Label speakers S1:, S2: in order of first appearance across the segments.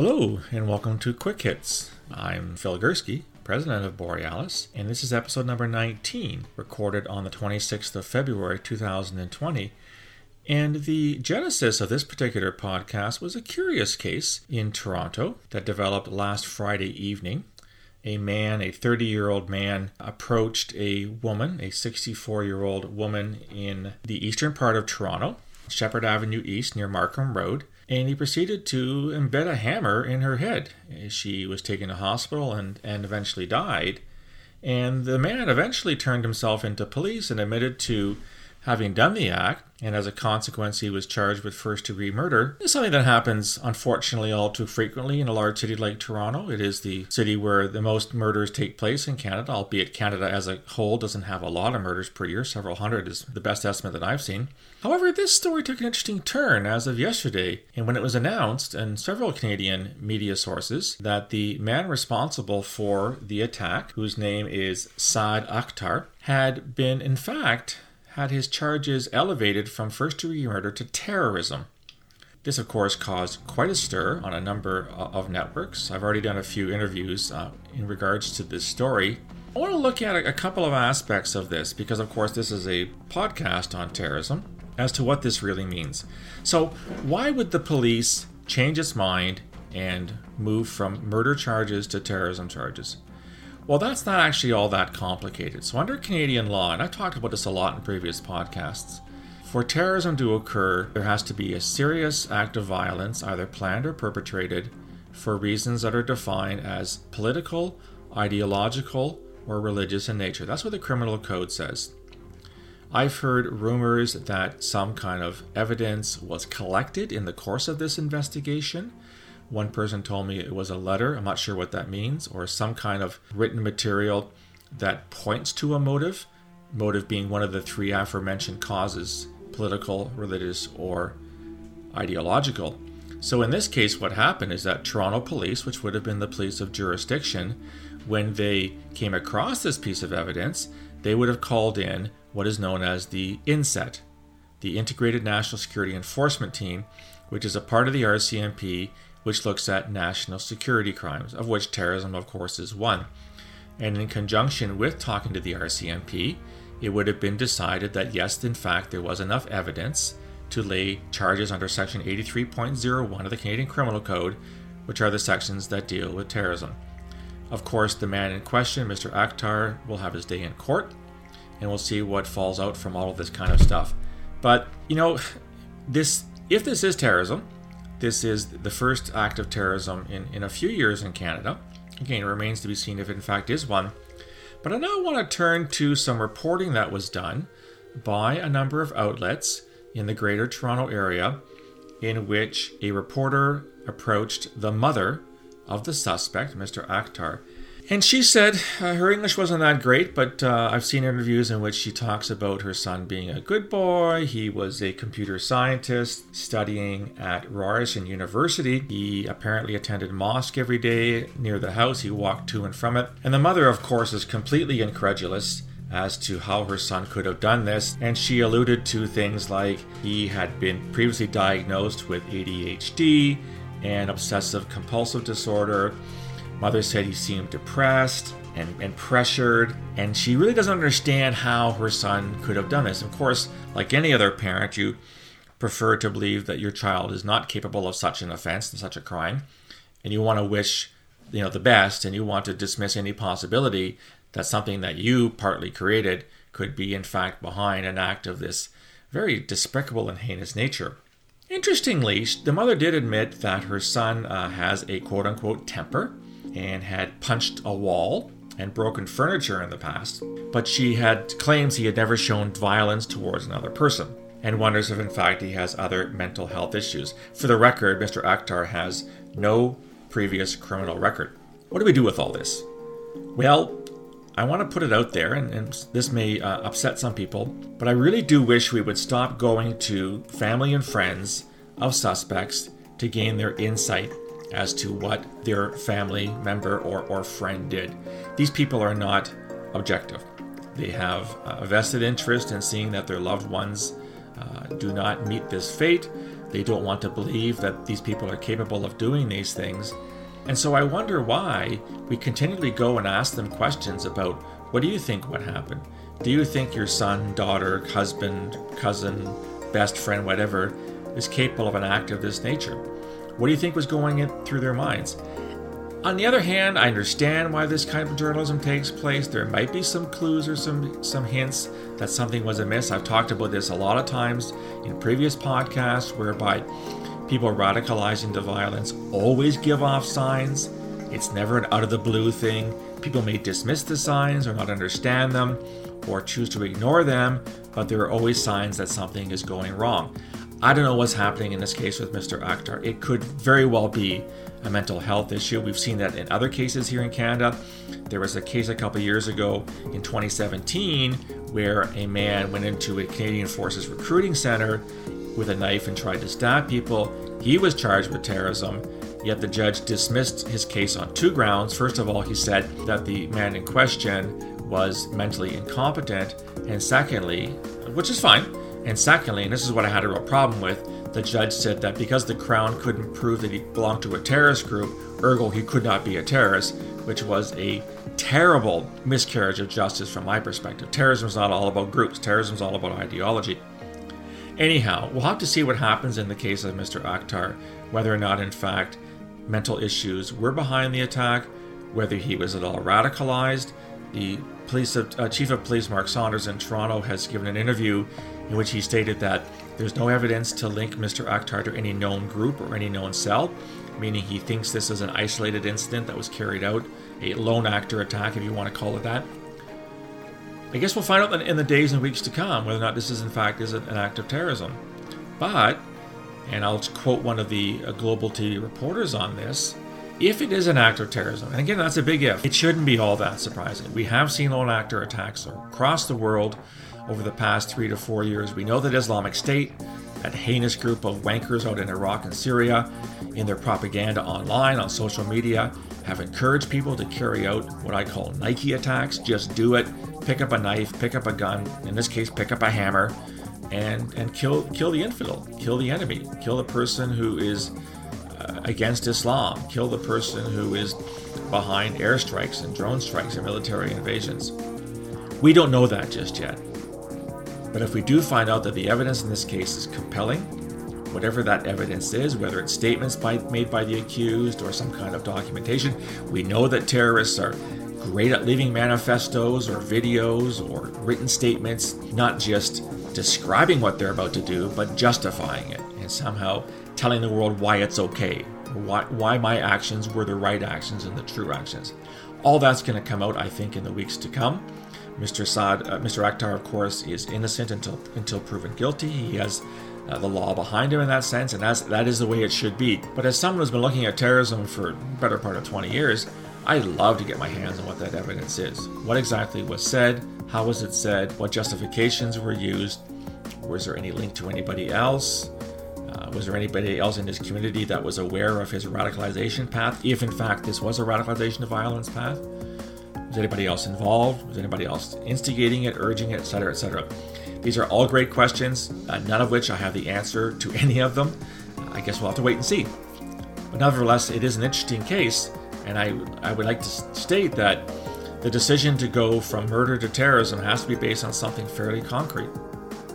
S1: Hello, and welcome to Quick Hits. I'm Phil Gurski, president of Borealis, and this is episode number 19, recorded on the 26th of February 2020. And the genesis of this particular podcast was a curious case in Toronto that developed last Friday evening. A man, a 30 year old man, approached a woman, a 64 year old woman in the eastern part of Toronto, Sheppard Avenue East near Markham Road, and he proceeded to embed a hammer in her head. She was taken to hospital and, and eventually died. And the man eventually turned himself into police and admitted to having done the act, and as a consequence, he was charged with first degree murder. It's something that happens, unfortunately, all too frequently in a large city like Toronto. It is the city where the most murders take place in Canada, albeit Canada as a whole doesn't have a lot of murders per year. Several hundred is the best estimate that I've seen. However, this story took an interesting turn as of yesterday, and when it was announced in several Canadian media sources that the man responsible for the attack, whose name is Saad Akhtar, had been, in fact, had his charges elevated from first degree murder to terrorism. This, of course, caused quite a stir on a number of networks. I've already done a few interviews uh, in regards to this story. I want to look at a couple of aspects of this because, of course, this is a podcast on terrorism as to what this really means. So, why would the police change its mind and move from murder charges to terrorism charges? Well, that's not actually all that complicated. So, under Canadian law, and I've talked about this a lot in previous podcasts, for terrorism to occur, there has to be a serious act of violence, either planned or perpetrated, for reasons that are defined as political, ideological, or religious in nature. That's what the criminal code says. I've heard rumors that some kind of evidence was collected in the course of this investigation one person told me it was a letter, I'm not sure what that means, or some kind of written material that points to a motive, motive being one of the three aforementioned causes political, religious, or ideological. So, in this case, what happened is that Toronto police, which would have been the police of jurisdiction, when they came across this piece of evidence, they would have called in what is known as the INSET, the Integrated National Security Enforcement Team, which is a part of the RCMP which looks at national security crimes, of which terrorism, of course, is one. And in conjunction with talking to the RCMP, it would have been decided that yes, in fact, there was enough evidence to lay charges under Section 83.01 of the Canadian Criminal Code, which are the sections that deal with terrorism. Of course, the man in question, Mr. Akhtar, will have his day in court, and we'll see what falls out from all of this kind of stuff. But, you know, this if this is terrorism, this is the first act of terrorism in, in a few years in Canada. Again, it remains to be seen if in fact is one. But I now want to turn to some reporting that was done by a number of outlets in the Greater Toronto Area in which a reporter approached the mother of the suspect, Mr. Akhtar, and she said uh, her English wasn't that great, but uh, I've seen interviews in which she talks about her son being a good boy. He was a computer scientist studying at Ryerson University. He apparently attended mosque every day near the house. He walked to and from it. And the mother, of course, is completely incredulous as to how her son could have done this, and she alluded to things like he had been previously diagnosed with ADHD and obsessive compulsive disorder Mother said he seemed depressed and, and pressured, and she really doesn't understand how her son could have done this. Of course, like any other parent, you prefer to believe that your child is not capable of such an offense and such a crime, and you want to wish you know the best, and you want to dismiss any possibility that something that you partly created could be in fact behind an act of this very despicable and heinous nature. Interestingly, the mother did admit that her son uh, has a quote unquote temper and had punched a wall and broken furniture in the past, but she had claims he had never shown violence towards another person and wonders if in fact he has other mental health issues. For the record, Mr. Akhtar has no previous criminal record. What do we do with all this? Well, I want to put it out there, and, and this may uh, upset some people, but I really do wish we would stop going to family and friends of suspects to gain their insight as to what their family member or, or friend did. These people are not objective. They have a vested interest in seeing that their loved ones uh, do not meet this fate. They don't want to believe that these people are capable of doing these things. And so I wonder why we continually go and ask them questions about what do you think what happened? Do you think your son, daughter, husband, cousin, best friend, whatever, is capable of an act of this nature? What do you think was going through their minds? On the other hand, I understand why this kind of journalism takes place. There might be some clues or some some hints that something was amiss. I've talked about this a lot of times in previous podcasts whereby people radicalizing to violence always give off signs. It's never an out of the blue thing. People may dismiss the signs or not understand them or choose to ignore them, but there are always signs that something is going wrong. I don't know what's happening in this case with Mr. Akhtar. It could very well be a mental health issue. We've seen that in other cases here in Canada. There was a case a couple years ago in 2017 where a man went into a Canadian Forces recruiting center with a knife and tried to stab people. He was charged with terrorism, yet the judge dismissed his case on two grounds. First of all, he said that the man in question was mentally incompetent, and secondly, which is fine, and secondly, and this is what I had a real problem with, the judge said that because the Crown couldn't prove that he belonged to a terrorist group, ergo he could not be a terrorist, which was a terrible miscarriage of justice from my perspective. Terrorism is not all about groups, terrorism is all about ideology. Anyhow, we'll have to see what happens in the case of Mr. Akhtar, whether or not, in fact, mental issues were behind the attack, whether he was at all radicalized. The police uh, chief of police Mark Saunders in Toronto has given an interview in which he stated that there's no evidence to link Mr. Akhtar to any known group or any known cell, meaning he thinks this is an isolated incident that was carried out, a lone actor attack, if you want to call it that. I guess we'll find out in the days and weeks to come whether or not this is in fact is an act of terrorism. But, and I'll quote one of the uh, global TV reporters on this, if it is an act of terrorism, and again that's a big if, it shouldn't be all that surprising. We have seen lone actor attacks across the world over the past three to four years. We know that Islamic State, that heinous group of wankers out in Iraq and Syria, in their propaganda online, on social media, have encouraged people to carry out what I call Nike attacks. Just do it. Pick up a knife, pick up a gun, in this case, pick up a hammer, and, and kill, kill the infidel, kill the enemy, kill the person who is against Islam, kill the person who is behind airstrikes and drone strikes and military invasions. We don't know that just yet. But if we do find out that the evidence in this case is compelling, whatever that evidence is, whether it's statements by, made by the accused or some kind of documentation, we know that terrorists are great at leaving manifestos or videos or written statements, not just describing what they're about to do, but justifying it and somehow telling the world why it's okay, why, why my actions were the right actions and the true actions. All that's going to come out, I think, in the weeks to come. Mr. Saad, uh, Mr. Akhtar, of course, is innocent until until proven guilty. He has uh, the law behind him in that sense, and that's that is the way it should be. But as someone who's been looking at terrorism for better part of 20 years, I love to get my hands on what that evidence is. What exactly was said? How was it said? What justifications were used? Was there any link to anybody else? Uh, was there anybody else in his community that was aware of his radicalization path, if in fact this was a radicalization to violence path? Was anybody else involved? Was anybody else instigating it, urging it, etc., etc.? These are all great questions, uh, none of which I have the answer to any of them. I guess we'll have to wait and see. But nevertheless, it is an interesting case, and I, I would like to state that the decision to go from murder to terrorism has to be based on something fairly concrete.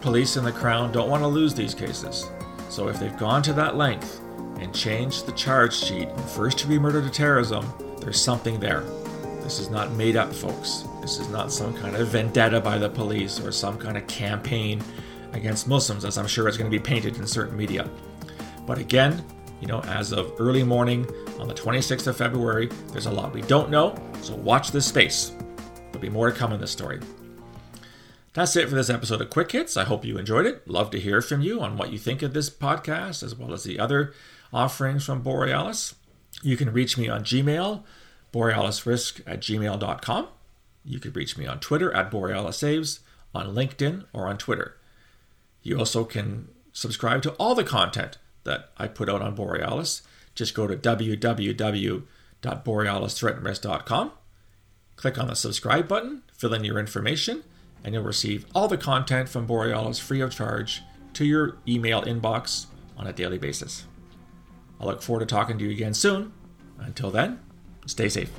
S1: Police and the Crown don't want to lose these cases. So if they've gone to that length and changed the charge sheet from first degree murder to terrorism, there's something there. This is not made up, folks. This is not some kind of vendetta by the police or some kind of campaign against Muslims, as I'm sure it's going to be painted in certain media. But again, you know, as of early morning on the 26th of February, there's a lot we don't know, so watch this space. There'll be more to come in this story. That's it for this episode of Quick Hits. I hope you enjoyed it. Love to hear from you on what you think of this podcast as well as the other offerings from Borealis. You can reach me on Gmail borealisrisk at gmail.com. You can reach me on Twitter at borealisaves, on LinkedIn, or on Twitter. You also can subscribe to all the content that I put out on Borealis. Just go to www.borealisthreatandrisk.com, click on the subscribe button, fill in your information, and you'll receive all the content from Borealis free of charge to your email inbox on a daily basis. I look forward to talking to you again soon. Until then, stay safe.